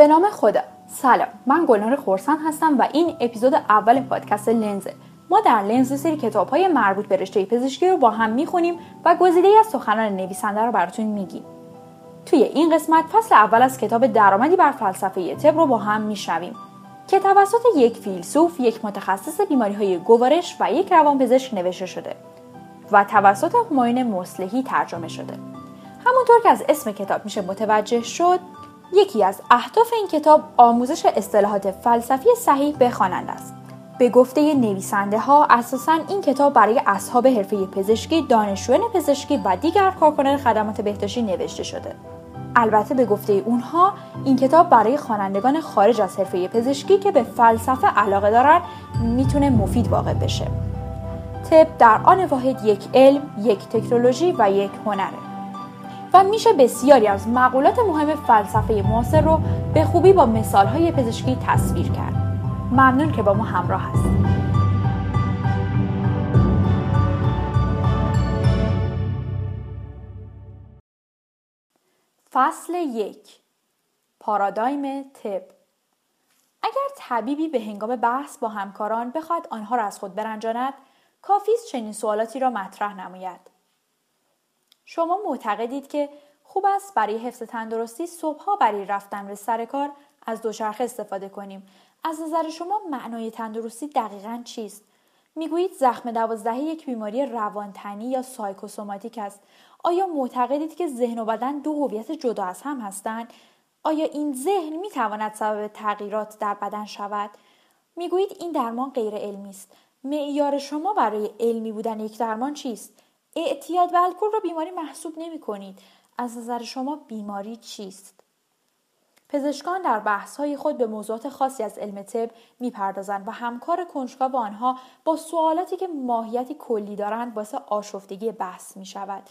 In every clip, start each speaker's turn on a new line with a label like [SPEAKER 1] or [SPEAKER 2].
[SPEAKER 1] به نام خدا. سلام من گلنار خورسن هستم و این اپیزود اول پادکست لنزه. ما در لنز سری کتاب های مربوط به رشته پزشکی رو با هم می‌خونیم و گزیده از سخنان نویسنده رو براتون میگیم. توی این قسمت فصل اول از کتاب درآمدی بر فلسفه طب رو با هم میشنویم. که توسط یک فیلسوف، یک متخصص بیماری های گوارش و یک روانپزشک نوشته شده و توسط همایون مصلحی ترجمه شده. همونطور که از اسم کتاب میشه متوجه شد، یکی از اهداف این کتاب آموزش اصطلاحات فلسفی صحیح به خواننده است. به گفته نویسنده ها اساسا این کتاب برای اصحاب حرفه پزشکی، دانشجویان پزشکی و دیگر کارکنان خدمات بهداشتی نوشته شده. البته به گفته اونها این کتاب برای خوانندگان خارج از حرفه پزشکی که به فلسفه علاقه دارن می‌تونه مفید واقع بشه. طب در آن واحد یک علم، یک تکنولوژی و یک هنره. و میشه بسیاری از مقولات مهم فلسفه معاصر رو به خوبی با مثالهای پزشکی تصویر کرد. ممنون که با ما همراه هستید. فصل یک پارادایم طب اگر طبیبی به هنگام بحث با همکاران بخواهد آنها را از خود برنجاند کافی است چنین سوالاتی را مطرح نماید شما معتقدید که خوب است برای حفظ تندرستی صبحها برای رفتن به سر کار از دوچرخه استفاده کنیم. از نظر شما معنای تندرستی دقیقا چیست؟ می‌گویید زخم دوازدهه یک بیماری روانتنی یا سایکوسوماتیک است. آیا معتقدید که ذهن و بدن دو هویت جدا از هم هستند؟ آیا این ذهن می تواند سبب تغییرات در بدن شود؟ می‌گویید این درمان غیر علمی است. معیار شما برای علمی بودن یک درمان چیست؟ اعتیاد به الکل را بیماری محسوب نمی کنید از نظر شما بیماری چیست پزشکان در بحث‌های خود به موضوعات خاصی از علم طب می‌پردازند و همکار کنجکاو آنها با سوالاتی که ماهیتی کلی دارند باعث آشفتگی بحث می شود.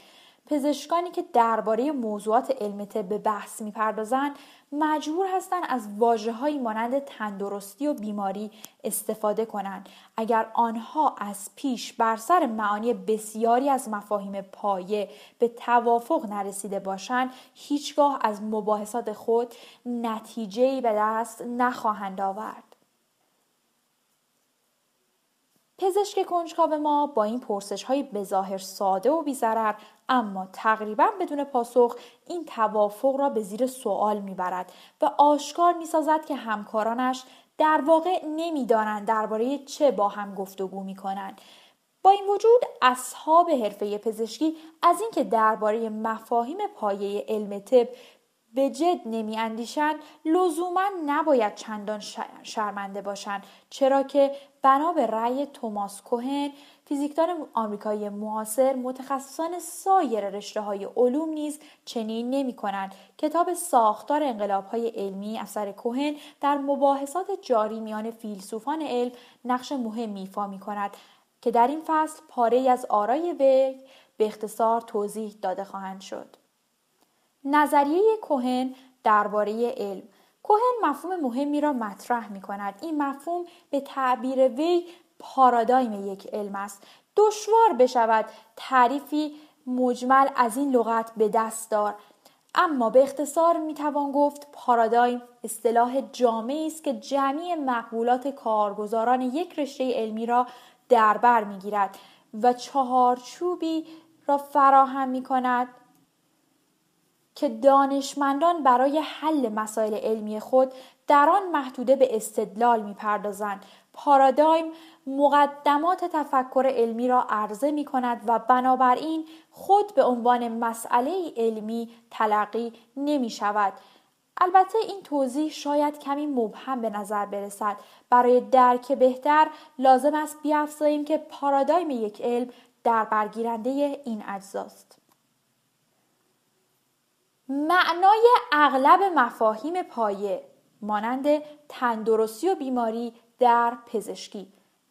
[SPEAKER 1] پزشکانی که درباره موضوعات علم طب به بحث می‌پردازند مجبور هستند از واژههایی مانند تندرستی و بیماری استفاده کنند. اگر آنها از پیش بر سر معانی بسیاری از مفاهیم پایه به توافق نرسیده باشند هیچگاه از مباحثات خود نتیجهای به دست نخواهند آورد. پزشک کنجکاو ما با این پرسش های بظاهر ساده و بیزرر اما تقریبا بدون پاسخ این توافق را به زیر سوال می‌برد و آشکار می‌سازد که همکارانش در واقع نمی‌دانند درباره چه با هم گفتگو می‌کنند. با این وجود اصحاب حرفه پزشکی از اینکه درباره مفاهیم پایه علم طب به جد نمی اندیشن لزوما نباید چندان شرمنده باشند چرا که بنا به رأی توماس کوهن فیزیکدان آمریکایی معاصر متخصصان سایر رشته های علوم نیز چنین نمی کنند. کتاب ساختار انقلاب های علمی اثر کوهن در مباحثات جاری میان فیلسوفان علم نقش مهمی ایفا می کند که در این فصل پاره از آرای وی به اختصار توضیح داده خواهند شد. نظریه کوهن درباره علم کوهن مفهوم مهمی را مطرح می کند. این مفهوم به تعبیر وی پارادایم یک علم است. دشوار بشود تعریفی مجمل از این لغت به دست دار اما به اختصار می‌توان گفت پارادایم اصطلاح جامعی است که جمعی مقبولات کارگزاران یک رشته علمی را در بر می‌گیرد و چهارچوبی را فراهم می کند که دانشمندان برای حل مسائل علمی خود در آن محدوده به استدلال می‌پردازند پارادایم مقدمات تفکر علمی را عرضه می کند و بنابراین خود به عنوان مسئله علمی تلقی نمی شود. البته این توضیح شاید کمی مبهم به نظر برسد. برای درک بهتر لازم است بیافزاییم که پارادایم یک علم در برگیرنده این اجزاست. معنای اغلب مفاهیم پایه مانند تندرستی و بیماری در پزشکی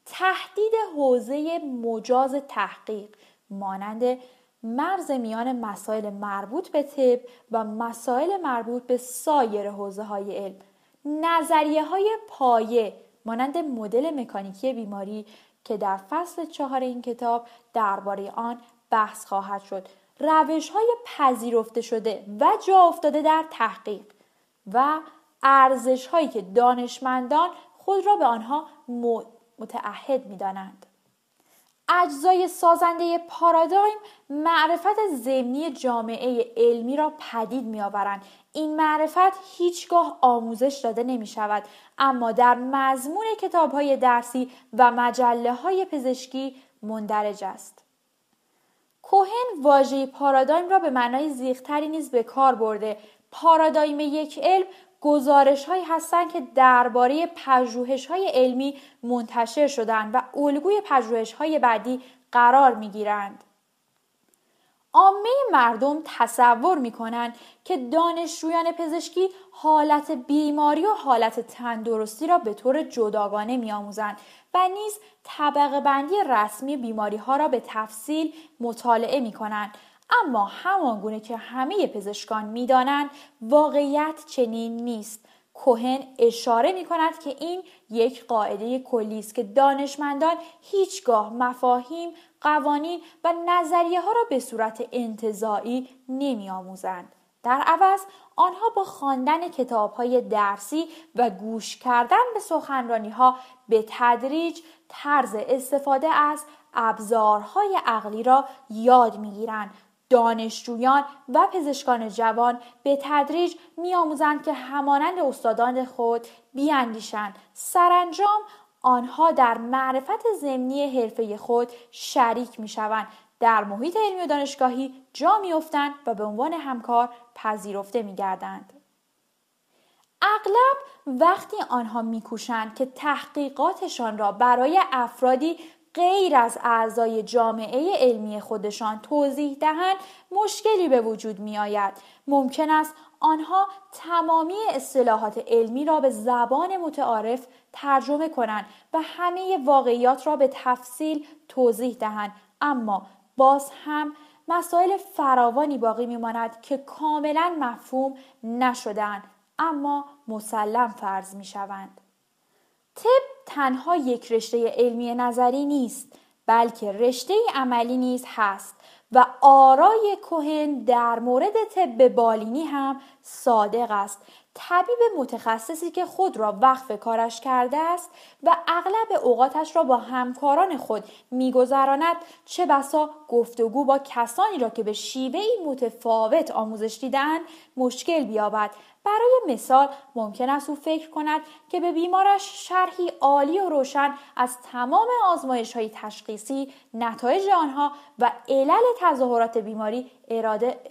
[SPEAKER 1] تهدید حوزه مجاز تحقیق مانند مرز میان مسائل مربوط به طب و مسائل مربوط به سایر حوزه های علم. نظریه های پایه مانند مدل مکانیکی بیماری که در فصل چهار این کتاب درباره آن بحث خواهد شد. روش های پذیرفته شده و جا افتاده در تحقیق و ارزش هایی که دانشمندان خود را به آنها متعهد می دانند. اجزای سازنده پارادایم معرفت ضمنی جامعه علمی را پدید می آورند. این معرفت هیچگاه آموزش داده نمی شود اما در مضمون کتاب های درسی و مجله های پزشکی مندرج است. کوهن واژه پارادایم را به معنای زیختری نیز به کار برده پارادایم یک علم گزارش هایی هستند که درباره پژوهش های علمی منتشر شدند و الگوی پژوهش های بعدی قرار می گیرند. عامه مردم تصور می کنند که دانشجویان پزشکی حالت بیماری و حالت تندرستی را به طور جداگانه می آموزند و نیز طبقه بندی رسمی بیماری ها را به تفصیل مطالعه می کنند اما همانگونه که همه پزشکان می‌دانند واقعیت چنین نیست. کوهن اشاره می کند که این یک قاعده کلی است که دانشمندان هیچگاه مفاهیم، قوانین و نظریه ها را به صورت انتظاعی نمی آموزند. در عوض آنها با خواندن کتاب های درسی و گوش کردن به سخنرانی ها به تدریج طرز استفاده از ابزارهای عقلی را یاد می‌گیرند دانشجویان و پزشکان جوان به تدریج میآموزند که همانند استادان خود بیاندیشند سرانجام آنها در معرفت ضمنی حرفه خود شریک می‌شوند در محیط علمی و دانشگاهی جا میافتند و به عنوان همکار پذیرفته میگردند اغلب وقتی آنها میکوشند که تحقیقاتشان را برای افرادی غیر از اعضای جامعه علمی خودشان توضیح دهند مشکلی به وجود می آید. ممکن است آنها تمامی اصطلاحات علمی را به زبان متعارف ترجمه کنند و همه واقعیات را به تفصیل توضیح دهند اما باز هم مسائل فراوانی باقی میماند که کاملا مفهوم نشدن اما مسلم فرض می شوند. طب تنها یک رشته علمی نظری نیست بلکه رشته عملی نیز هست و آرای کوهن در مورد طب بالینی هم صادق است. طبیب متخصصی که خود را وقف کارش کرده است و اغلب اوقاتش را با همکاران خود میگذراند چه بسا گفتگو با کسانی را که به شیوهی متفاوت آموزش دیدن مشکل بیابد. برای مثال ممکن است او فکر کند که به بیمارش شرحی عالی و روشن از تمام آزمایش های تشخیصی نتایج آنها و علل تظاهرات بیماری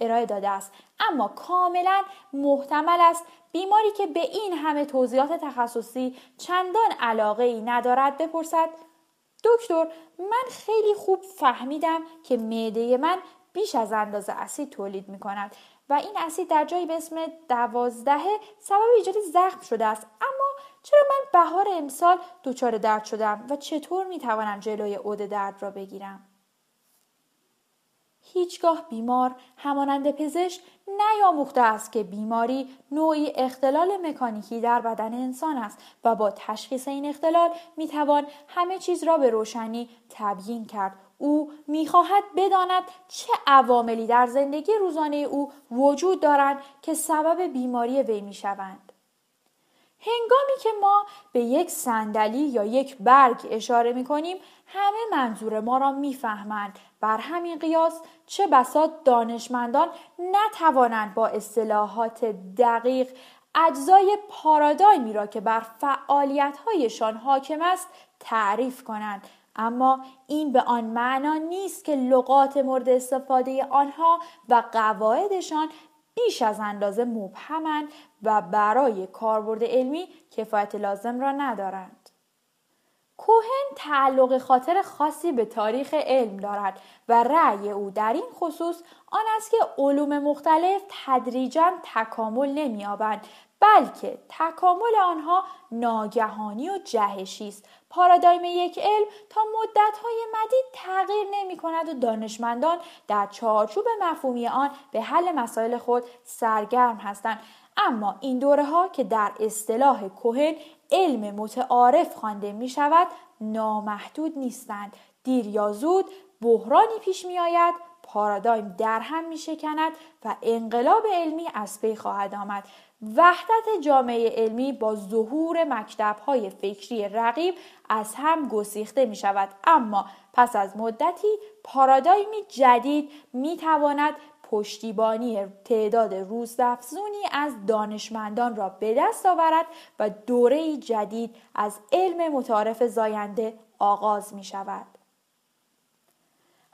[SPEAKER 1] ارائه داده است. اما کاملا محتمل است بیماری که به این همه توضیحات تخصصی چندان علاقه ای ندارد بپرسد. دکتر من خیلی خوب فهمیدم که معده من بیش از اندازه اسید تولید می کند و این اسید در جایی به اسم دوازدهه سبب ایجاد زخم شده است. اما چرا من بهار امسال دچار درد شدم و چطور می توانم جلوی عود درد را بگیرم؟ هیچگاه بیمار همانند پزشک نیاموخته است که بیماری نوعی اختلال مکانیکی در بدن انسان است و با تشخیص این اختلال می‌توان همه چیز را به روشنی تبیین کرد. او می‌خواهد بداند چه عواملی در زندگی روزانه او وجود دارند که سبب بیماری وی می‌شوند. هنگامی که ما به یک صندلی یا یک برگ اشاره می کنیم همه منظور ما را می‌فهمند. بر همین قیاس چه بسا دانشمندان نتوانند با اصطلاحات دقیق اجزای پارادایمی را که بر فعالیتهایشان حاکم است تعریف کنند. اما این به آن معنا نیست که لغات مورد استفاده آنها و قواعدشان بیش از اندازه مبهمند و برای کاربرد علمی کفایت لازم را ندارند. کوهن تعلق خاطر خاصی به تاریخ علم دارد و رأی او در این خصوص آن است که علوم مختلف تدریجا تکامل نمییابند بلکه تکامل آنها ناگهانی و جهشی است. پارادایم یک علم تا مدتهای مدید تغییر نمی کند و دانشمندان در چارچوب مفهومی آن به حل مسائل خود سرگرم هستند. اما این دوره ها که در اصطلاح کوهن علم متعارف خوانده می شود نامحدود نیستند. دیر یا زود بحرانی پیش می آید پارادایم در هم می شکند و انقلاب علمی از پی خواهد آمد. وحدت جامعه علمی با ظهور مکتبهای فکری رقیب از هم گسیخته می شود اما پس از مدتی پارادایمی جدید می تواند پشتیبانی تعداد روزافزونی از دانشمندان را به دست آورد و دوره جدید از علم متعارف زاینده آغاز می شود.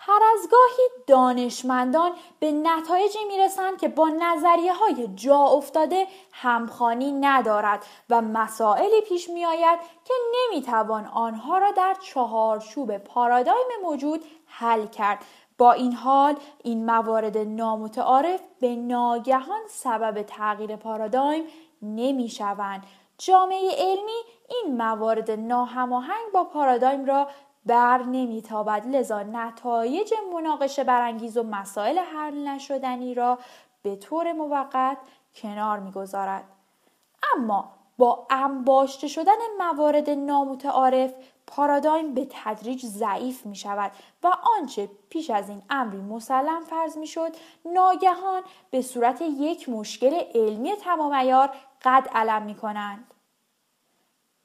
[SPEAKER 1] هر از گاهی دانشمندان به نتایجی می‌رسند که با نظریه های جا افتاده همخانی ندارد و مسائلی پیش می آید که نمی‌توان آنها را در چهارچوب پارادایم موجود حل کرد با این حال این موارد نامتعارف به ناگهان سبب تغییر پارادایم نمی شوند. جامعه علمی این موارد ناهماهنگ با پارادایم را بر نمیتابد لذا نتایج مناقشه برانگیز و مسائل حل نشدنی را به طور موقت کنار می‌گذارد اما با انباشته شدن موارد نامتعارف پارادایم به تدریج ضعیف می شود و آنچه پیش از این امری مسلم فرض می شد ناگهان به صورت یک مشکل علمی تمام قد علم می کنند.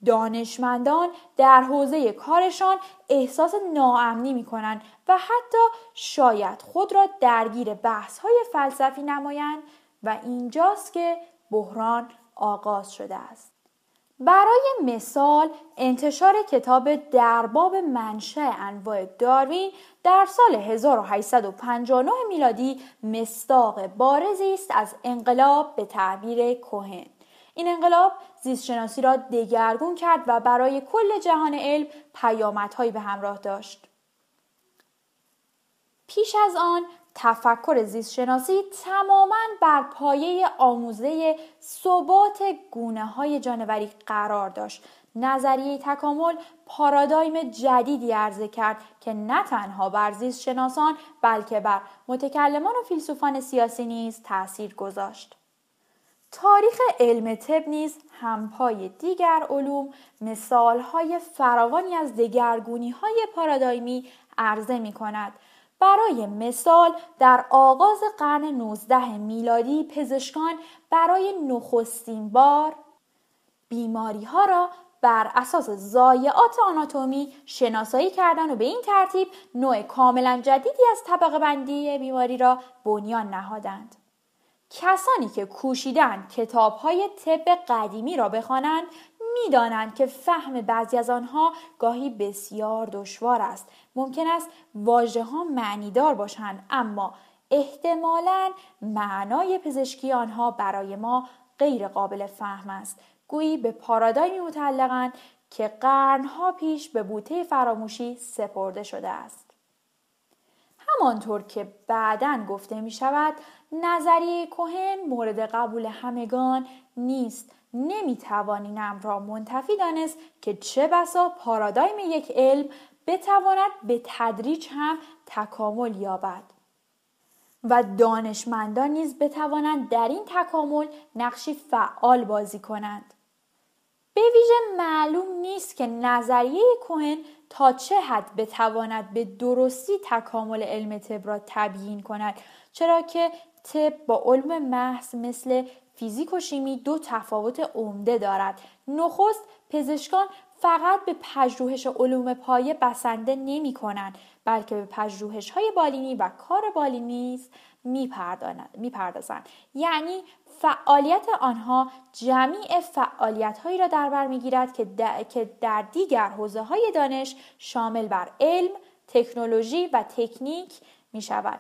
[SPEAKER 1] دانشمندان در حوزه کارشان احساس ناامنی می کنند و حتی شاید خود را درگیر بحث های فلسفی نمایند و اینجاست که بحران آغاز شده است. برای مثال انتشار کتاب درباب منشأ انواع داروین در سال 1859 میلادی مستاق بارزی است از انقلاب به تعبیر کوهن این انقلاب زیستشناسی را دگرگون کرد و برای کل جهان علم پیامدهایی به همراه داشت. پیش از آن تفکر زیستشناسی تماما بر پایه آموزه ثبات گونه های جانوری قرار داشت نظریه تکامل پارادایم جدیدی عرضه کرد که نه تنها بر زیست شناسان بلکه بر متکلمان و فیلسوفان سیاسی نیز تأثیر گذاشت. تاریخ علم طب نیز همپای دیگر علوم مثالهای فراوانی از دگرگونی های پارادایمی عرضه می کند. برای مثال در آغاز قرن 19 میلادی پزشکان برای نخستین بار بیماری ها را بر اساس ضایعات آناتومی شناسایی کردند و به این ترتیب نوع کاملا جدیدی از طبقه بندی بیماری را بنیان نهادند. کسانی که کوشیدن کتاب های طب قدیمی را بخوانند می‌دانند که فهم بعضی از آنها گاهی بسیار دشوار است. ممکن است واژه ها معنیدار باشند اما احتمالا معنای پزشکی آنها برای ما غیر قابل فهم است. گویی به پارادایمی متعلقند که قرنها پیش به بوته فراموشی سپرده شده است. همانطور که بعدا گفته می شود نظریه کوهن مورد قبول همگان نیست. نمی توانیم را منتفی دانست که چه بسا پارادایم یک علم بتواند به تدریج هم تکامل یابد. و دانشمندان نیز بتوانند در این تکامل نقشی فعال بازی کنند. به ویژه معلوم نیست که نظریه کوهن تا چه حد بتواند به درستی تکامل علم طب را تبیین کند؟ چرا که طب با علم محض مثل فیزیک و شیمی دو تفاوت عمده دارد. نخست پزشکان فقط به پژوهش علوم پایه بسنده نمی کنند بلکه به پژوهش های بالینی و کار بالینی می پردازند یعنی فعالیت آنها جمیع فعالیت هایی را در بر می‌گیرد که, که در دیگر حوزه های دانش شامل بر علم، تکنولوژی و تکنیک می شود.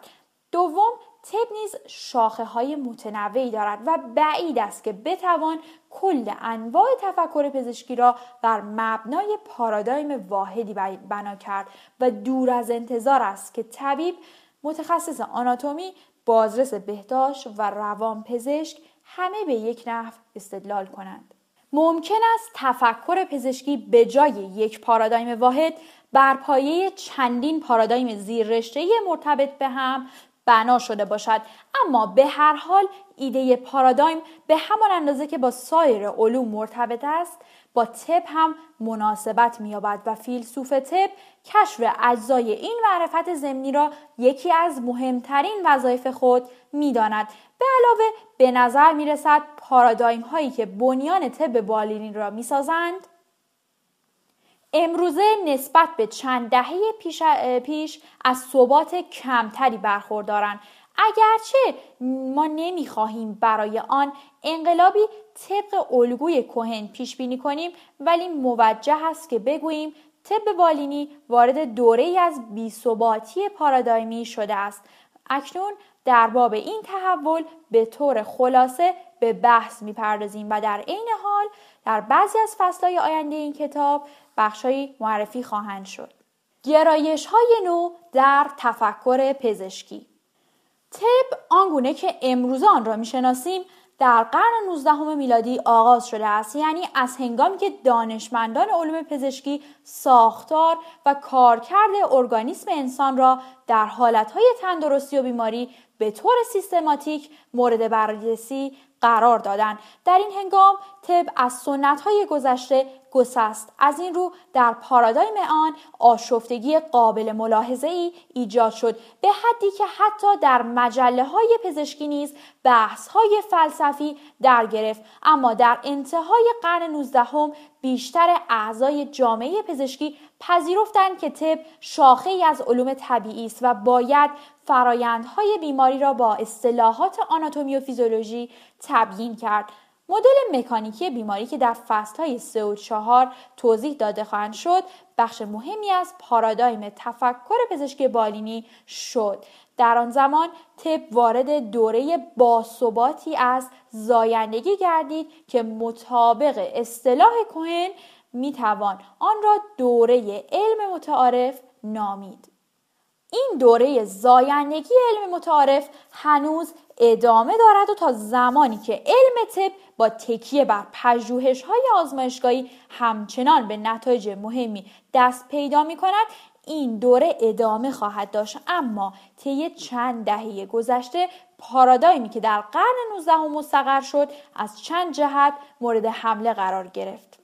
[SPEAKER 1] دوم طب نیز شاخه های متنوعی دارد و بعید است که بتوان کل انواع تفکر پزشکی را بر مبنای پارادایم واحدی بنا کرد و دور از انتظار است که طبیب متخصص آناتومی بازرس بهداشت و روان پزشک همه به یک نحو استدلال کنند. ممکن است تفکر پزشکی به جای یک پارادایم واحد بر پایه چندین پارادایم زیررشته مرتبط به هم بنا شده باشد اما به هر حال ایده پارادایم به همان اندازه که با سایر علوم مرتبط است با طب هم مناسبت مییابد و فیلسوف طب کشف اجزای این معرفت زمینی را یکی از مهمترین وظایف خود می‌داند. به علاوه به نظر می رسد پارادایم هایی که بنیان طب بالینی را می سازند امروزه نسبت به چند دهه پیش, پیش از ثبات کمتری برخوردارند. اگرچه ما نمی‌خواهیم برای آن انقلابی طبق الگوی کهن پیش بینی کنیم ولی موجه است که بگوییم طب بالینی وارد دوره ای از بیثباتی پارادایمی شده است. اکنون در باب این تحول به طور خلاصه به بحث می‌پردازیم و در عین حال در بعضی از فصلهای آینده این کتاب بخشهایی معرفی خواهند شد. گرایش های نو در تفکر پزشکی. طب آنگونه که امروز آن را می‌شناسیم در قرن 19 میلادی آغاز شده است. یعنی از هنگامی که دانشمندان علوم پزشکی ساختار و کارکرد ارگانیسم انسان را در حالتهای تندرستی و بیماری به طور سیستماتیک مورد بررسی قرار دادن در این هنگام طب از سنت های گذشته گسست. از این رو در پارادایم آن آشفتگی قابل ملاحظه ای ایجاد شد به حدی که حتی در مجله های پزشکی نیز بحث های فلسفی در گرفت. اما در انتهای قرن 19 بیشتر اعضای جامعه پزشکی پذیرفتند که طب شاخه ای از علوم طبیعی است و باید فرایندهای بیماری را با اصطلاحات آناتومی و فیزیولوژی تبیین کرد. مدل مکانیکی بیماری که در فصلهای 3 و 4 توضیح داده خواهند شد بخش مهمی از پارادایم تفکر پزشکی بالینی شد. در آن زمان طب وارد دوره باثباتی از زایندگی گردید که مطابق اصطلاح کوهن می‌توان آن را دوره علم متعارف نامید. این دوره زایندگی علم متعارف هنوز ادامه دارد و تا زمانی که علم طب با تکیه بر پژوهش های آزمایشگاهی همچنان به نتایج مهمی دست پیدا می کند این دوره ادامه خواهد داشت. اما طی چند دهه گذشته پارادایمی که در قرن 19 مستقر شد از چند جهت مورد حمله قرار گرفت.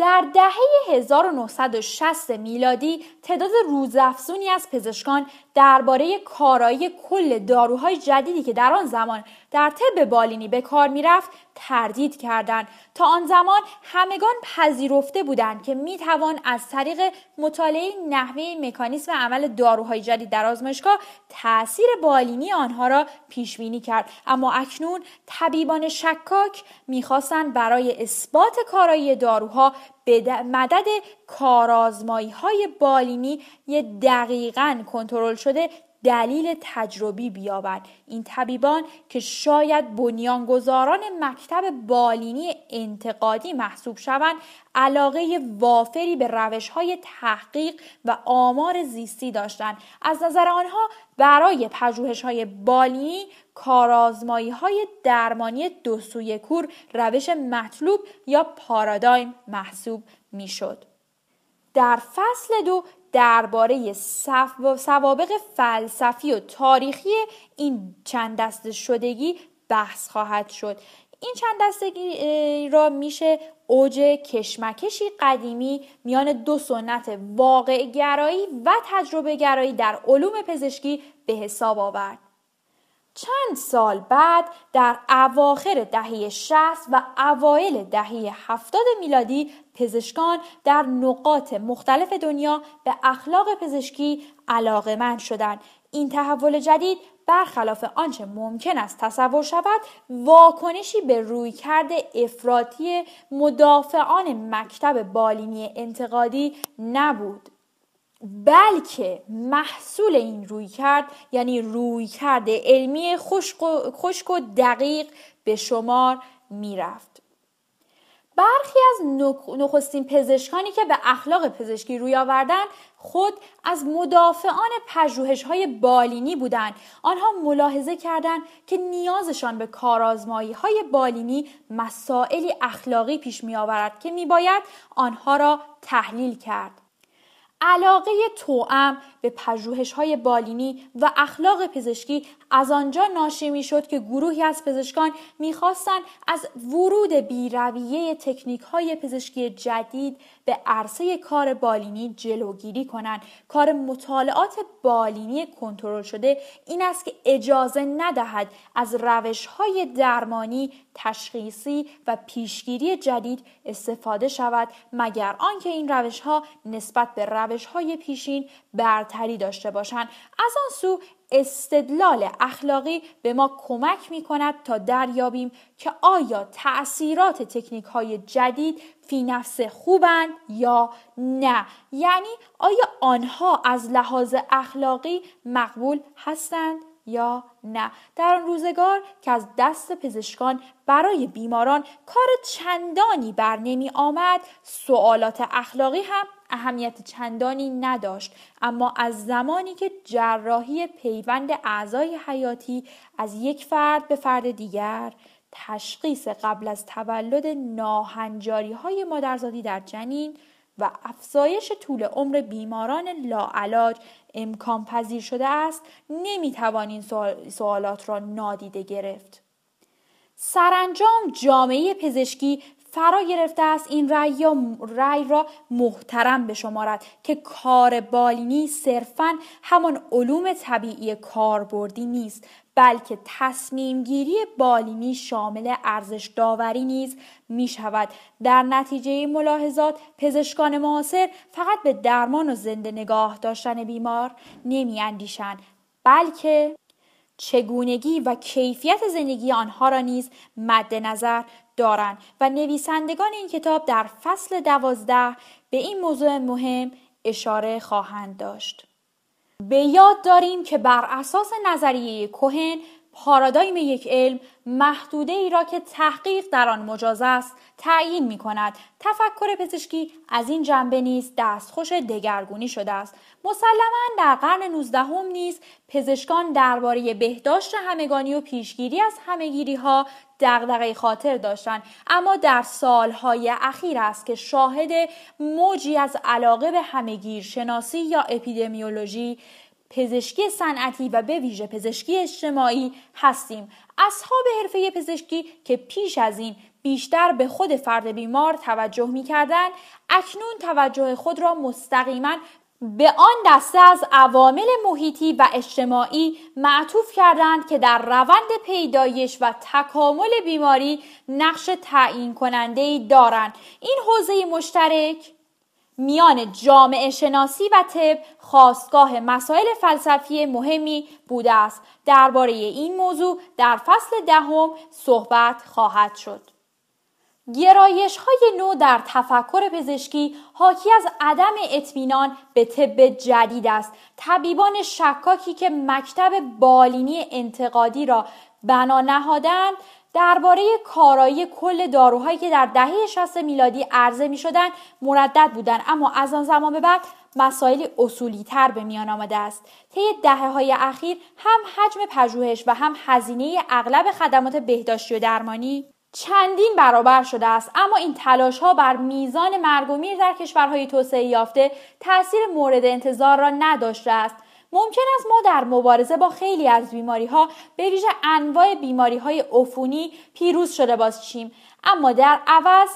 [SPEAKER 1] در دهه 1960 میلادی تعداد روزافزونی از پزشکان درباره کارایی کل داروهای جدیدی که در آن زمان در طب بالینی به کار می‌رفت تردید کردند. تا آن زمان همگان پذیرفته بودند که می‌توان از طریق مطالعه نحوه مکانیسم عمل داروهای جدید در آزمایشگاه تاثیر بالینی آنها را پیش بینی کرد. اما اکنون طبیبان شکاک می‌خواستند برای اثبات کارایی داروها به مدد کارازمایی های بالینی یه دقیقا کنترل شده دلیل تجربی بیابند این طبیبان که شاید بنیانگذاران مکتب بالینی انتقادی محسوب شوند علاقه وافری به روش های تحقیق و آمار زیستی داشتند از نظر آنها برای پژوهش های بالینی کارازمایی های درمانی دو سوی کور روش مطلوب یا پارادایم محسوب می‌شد. در فصل دو درباره سوابق فلسفی و تاریخی این چند دست شدگی بحث خواهد شد این چند دستگی را میشه اوج کشمکشی قدیمی میان دو سنت واقع گرایی و تجربه گرایی در علوم پزشکی به حساب آورد. چند سال بعد در اواخر دهه 60 و اوایل دهه 70 میلادی پزشکان در نقاط مختلف دنیا به اخلاق پزشکی علاقه شدند. این تحول جدید برخلاف آنچه ممکن است تصور شود واکنشی به رویکرد افراطی مدافعان مکتب بالینی انتقادی نبود بلکه محصول این روی کرد یعنی روی کرد علمی خشک و, دقیق به شمار می‌رفت. برخی از نخستین پزشکانی که به اخلاق پزشکی روی آوردن خود از مدافعان پژوهش های بالینی بودند آنها ملاحظه کردند که نیازشان به کارازمایی های بالینی مسائلی اخلاقی پیش می آورد که می باید آنها را تحلیل کرد علاقه توأم به پژوهش های بالینی و اخلاق پزشکی از آنجا ناشی می شد که گروهی از پزشکان می‌خواستند از ورود بیرویه تکنیک های پزشکی جدید به عرصه کار بالینی جلوگیری کنند. کار مطالعات بالینی کنترل شده این است که اجازه ندهد از روش های درمانی تشخیصی و پیشگیری جدید استفاده شود مگر آنکه این روش ها نسبت به روش های پیشین برتری داشته باشند. از آن سو استدلال اخلاقی به ما کمک می کند تا دریابیم که آیا تأثیرات تکنیک های جدید فی نفس خوبند یا نه. یعنی آیا آنها از لحاظ اخلاقی مقبول هستند یا نه. در آن روزگار که از دست پزشکان برای بیماران کار چندانی بر نمی آمد سوالات اخلاقی هم اهمیت چندانی نداشت. اما از زمانی که جراحی پیوند اعضای حیاتی از یک فرد به فرد دیگر تشخیص قبل از تولد ناهنجاری های مادرزادی در جنین و افزایش طول عمر بیماران لاعلاج امکان پذیر شده است نمی‌توان این سوالات را نادیده گرفت. سرانجام جامعه پزشکی فرا گرفته است این رأی, یا رأی را محترم بشمارد که کار بالینی صرفا همان علوم طبیعی کاربردی نیست بلکه تصمیم گیری بالینی شامل ارزش داوری نیز می شود. در نتیجه ملاحظات پزشکان معاصر فقط به درمان و زنده نگاه داشتن بیمار نمی اندیشن بلکه چگونگی و کیفیت زندگی آنها را نیز مد نظر دارند و نویسندگان این کتاب در فصل دوازده به این موضوع مهم اشاره خواهند داشت. به یاد داریم که بر اساس نظریه کوهن پارادایم یک علم محدوده ای را که تحقیق در آن مجاز است تعیین می کند. تفکر پزشکی از این جنبه نیز دستخوش دگرگونی شده است. مسلما در قرن نوزدهم نیز پزشکان درباره بهداشت همگانی و پیشگیری از همهگیری ها دغدغه خاطر داشتند اما در سالهای اخیر است که شاهد موجی از علاقه به همگیر شناسی یا اپیدمیولوژی پزشکی صنعتی و به ویژه پزشکی اجتماعی هستیم. اصحاب حرفه پزشکی که پیش از این بیشتر به خود فرد بیمار توجه می کردن، اکنون توجه خود را مستقیما به آن دسته از عوامل محیطی و اجتماعی معطوف کردند که در روند پیدایش و تکامل بیماری نقش تعیین کننده ای دارند. این حوزه مشترک میان جامعه شناسی و طب خواستگاه مسائل فلسفی مهمی بوده است. درباره این موضوع در فصل دهم صحبت خواهد شد. گرایش های نو در تفکر پزشکی حاکی از عدم اطمینان به طب جدید است. طبیبان شکاکی که مکتب بالینی انتقادی را بنا نهادند درباره کارایی کل داروهایی که در دهه 60 میلادی عرضه می شدن مردد بودند. اما از آن زمان به بعد مسائل اصولی تر به میان آمده است. طی دهه های اخیر هم حجم پژوهش و هم هزینه اغلب خدمات بهداشتی و درمانی چندین برابر شده است. اما این تلاش ها بر میزان مرگ در کشورهای توسعه یافته تاثیر مورد انتظار را نداشته است. ممکن است ما در مبارزه با خیلی از بیماری ها به ویژه انواع بیماری های عفونی پیروز شده باشیم. اما در عوض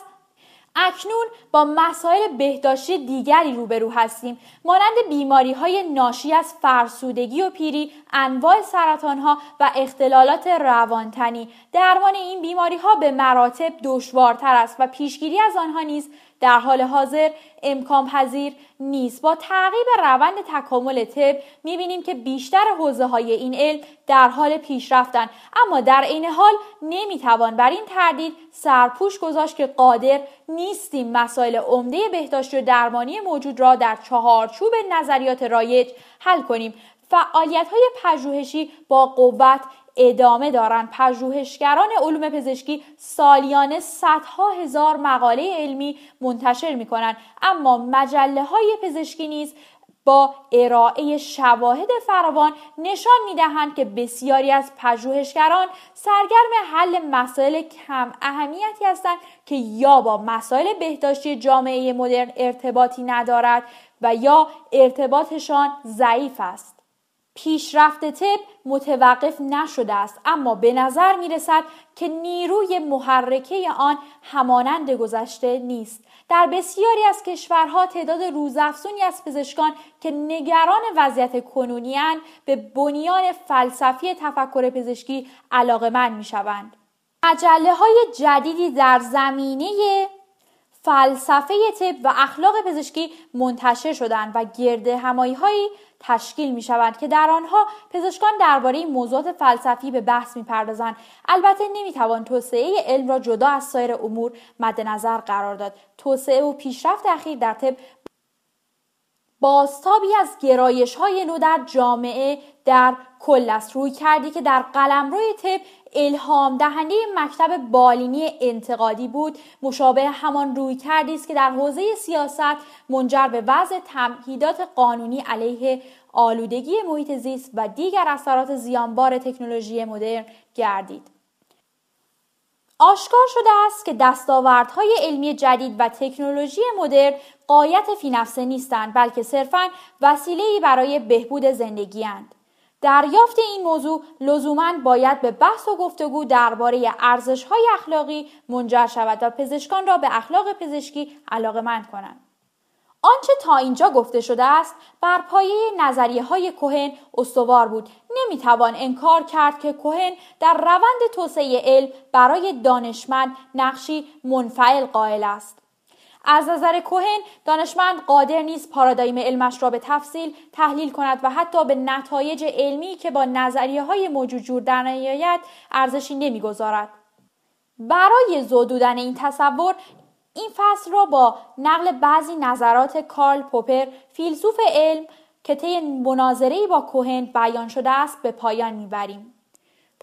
[SPEAKER 1] اکنون با مسائل بهداشتی دیگری روبرو هستیم. مانند بیماری های ناشی از فرسودگی و پیری انواع سرطان ها و اختلالات روانتنی. درمان این بیماری ها به مراتب دشوارتر است و پیشگیری از آنها نیز در حال حاضر امکان پذیر نیست. با تعقیب روند تکامل طب می‌بینیم که بیشتر حوزه های این علم در حال پیشرفتن. اما در عین حال نمی‌توان بر این تردید سرپوش گذاشت که قادر نیستیم مسائل عمده بهداشتی و درمانی موجود را در چهارچوب نظریات رایج حل کنیم. فعالیت های پژوهشی با قوت ادامه دارند پژوهشگران علوم پزشکی سالیانه صدها هزار مقاله علمی منتشر می کنند اما مجله های پزشکی نیز با ارائه شواهد فراوان نشان می دهند که بسیاری از پژوهشگران سرگرم حل مسائل کم اهمیتی هستند که یا با مسائل بهداشتی جامعه مدرن ارتباطی ندارد و یا ارتباطشان ضعیف است. پیشرفت طب متوقف نشده است اما به نظر می رسد که نیروی محرکه آن همانند گذشته نیست در بسیاری از کشورها تعداد روزافزونی از پزشکان که نگران وضعیت کنونی به بنیان فلسفی تفکر پزشکی علاقمند می شوند. مجله های جدیدی در زمینه فلسفه طب و اخلاق پزشکی منتشر شدند و گرد همایی هایی تشکیل می شوند که در آنها پزشکان درباره موضوعات فلسفی به بحث می پردازند. البته نمی توان توسعه علم را جدا از سایر امور مد نظر قرار داد. توسعه و پیشرفت اخیر در طب بازتابی از گرایش های نو در جامعه در کل است روی کردی که در قلمروی طب الهام دهنده مکتب بالینی انتقادی بود. مشابه همان روی کردی است که در حوزه سیاست منجر به وضع تمهیدات قانونی علیه آلودگی محیط زیست و دیگر اثرات زیانبار تکنولوژی مدرن گردید. آشکار شده است که دستاوردهای علمی جدید و تکنولوژی مدرن قایت فی نفسه نیستند بلکه صرفا وسیله‌ای برای بهبود زندگی اند. دریافت این موضوع لزوما باید به بحث و گفتگو درباره ارزش‌های اخلاقی منجر شود و پزشکان را به اخلاق پزشکی علاقمند کنند. آنچه تا اینجا گفته شده است بر پایه نظریه های کوهن استوار بود نمی‌توان انکار کرد که کوهن در روند توسعه علم برای دانشمند نقشی منفعل قائل است از نظر کوهن دانشمند قادر نیست پارادایم علمش را به تفصیل تحلیل کند و حتی به نتایج علمی که با نظریه های موجود جور در نیاید ارزشی نمی‌گذارد. برای زدودن این تصور این فصل را با نقل بعضی نظرات کارل پوپر فیلسوف علم که طی مناظره با کوهن بیان شده است به پایان می‌بریم.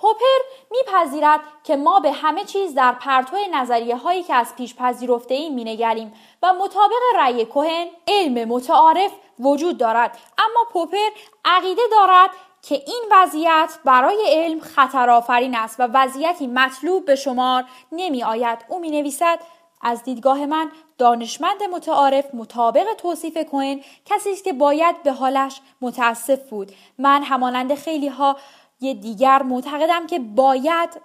[SPEAKER 1] پوپر میپذیرد که ما به همه چیز در پرتو نظریه هایی که از پیش پذیرفته ایم مینگریم و مطابق رأی کوهن علم متعارف وجود دارد. اما پوپر عقیده دارد که این وضعیت برای علم خطرآفرین است و وضعیتی مطلوب به شمار نمی آید او می نویسد از دیدگاه من دانشمند متعارف مطابق توصیف کوهن کسی است که باید به حالش متاسف بود. من همانند خیلی ها دیگر معتقدم که باید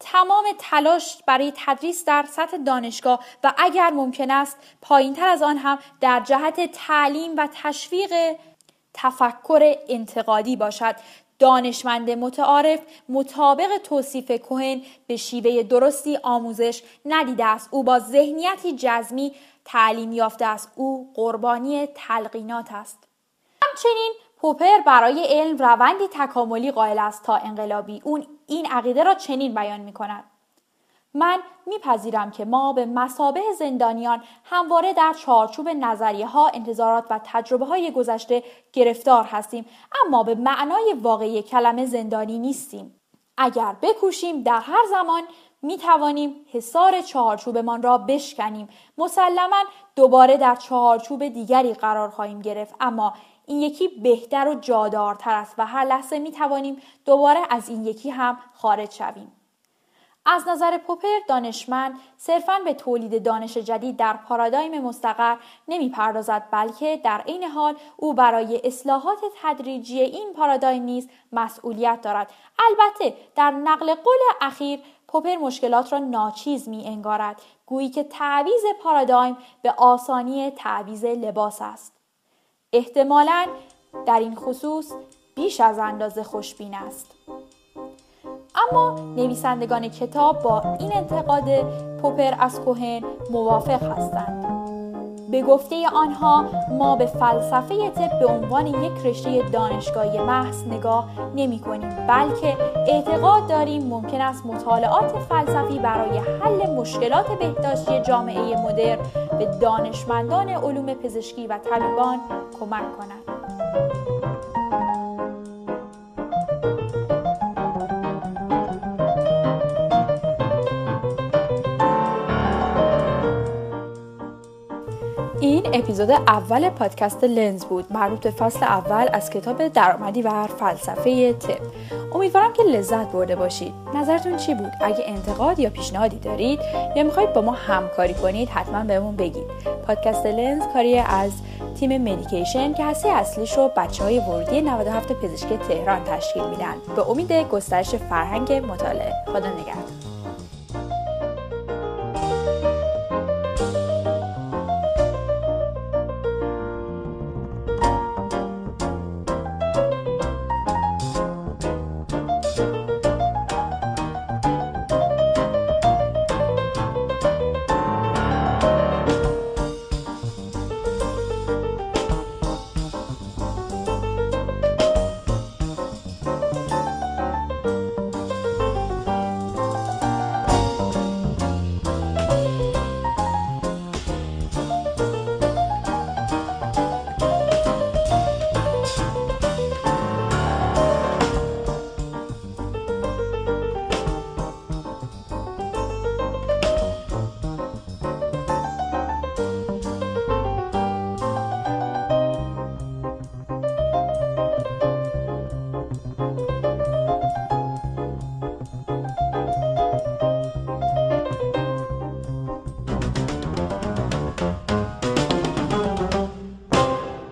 [SPEAKER 1] تمام تلاش برای تدریس در سطح دانشگاه و اگر ممکن است پایین تر از آن هم در جهت تعلیم و تشویق تفکر انتقادی باشد. دانشمند متعارف مطابق توصیف کوهن به شیوه درستی آموزش ندیده است. او با ذهنیتی جزمی تعلیم یافته است. او قربانی تلقینات است. همچنین پوپر برای علم روندی تکاملی قائل است تا انقلابی. اون این عقیده را چنین بیان می کند. من میپذیرم که ما به مسابه زندانیان همواره در چارچوب نظریه ها انتظارات و تجربه های گذشته گرفتار هستیم. اما به معنای واقعی کلمه زندانی نیستیم. اگر بکوشیم در هر زمان می توانیم حصار چهارچوبمان را بشکنیم. مسلما دوباره در چهارچوب دیگری قرار خواهیم گرفت. اما این یکی بهتر و جادارتر است و هر لحظه می توانیم دوباره از این یکی هم خارج شویم. از نظر پوپر دانشمند صرفا به تولید دانش جدید در پارادایم مستقر نمی پردازد بلکه در عین حال او برای اصلاحات تدریجی این پارادایم نیز مسئولیت دارد البته در نقل قول اخیر پوپر مشکلات را ناچیز می انگارد گویی که تعویز پارادایم به آسانی تعویز لباس است احتمالا در این خصوص بیش از اندازه خوشبین است. اما نویسندگان کتاب با این انتقاد پوپر از کوهن موافق هستند. به گفته آنها ما به فلسفه طب به عنوان یک رشته دانشگاهی محض نگاه نمی کنیم بلکه اعتقاد داریم ممکن است مطالعات فلسفی برای حل مشکلات بهداشتی جامعه مدرن به دانشمندان علوم پزشکی و طبیبان کمک کنند. اپیزود اول پادکست لنز بود. مربوط به فصل اول از کتاب درآمدی و فلسفه تپ. امیدوارم که لذت برده باشید. نظرتون چی بود؟ اگه انتقاد یا پیشنهادی دارید یا می‌خواید با ما همکاری کنید حتما بهمون بگید. پادکست لنز کاری از تیم مدیکیشن که هسته اصلیش رو بچه های ورودی 97 پزشکی تهران تشکیل میدن. به امید گسترش فرهنگ مطالعه. خدا نگهدار.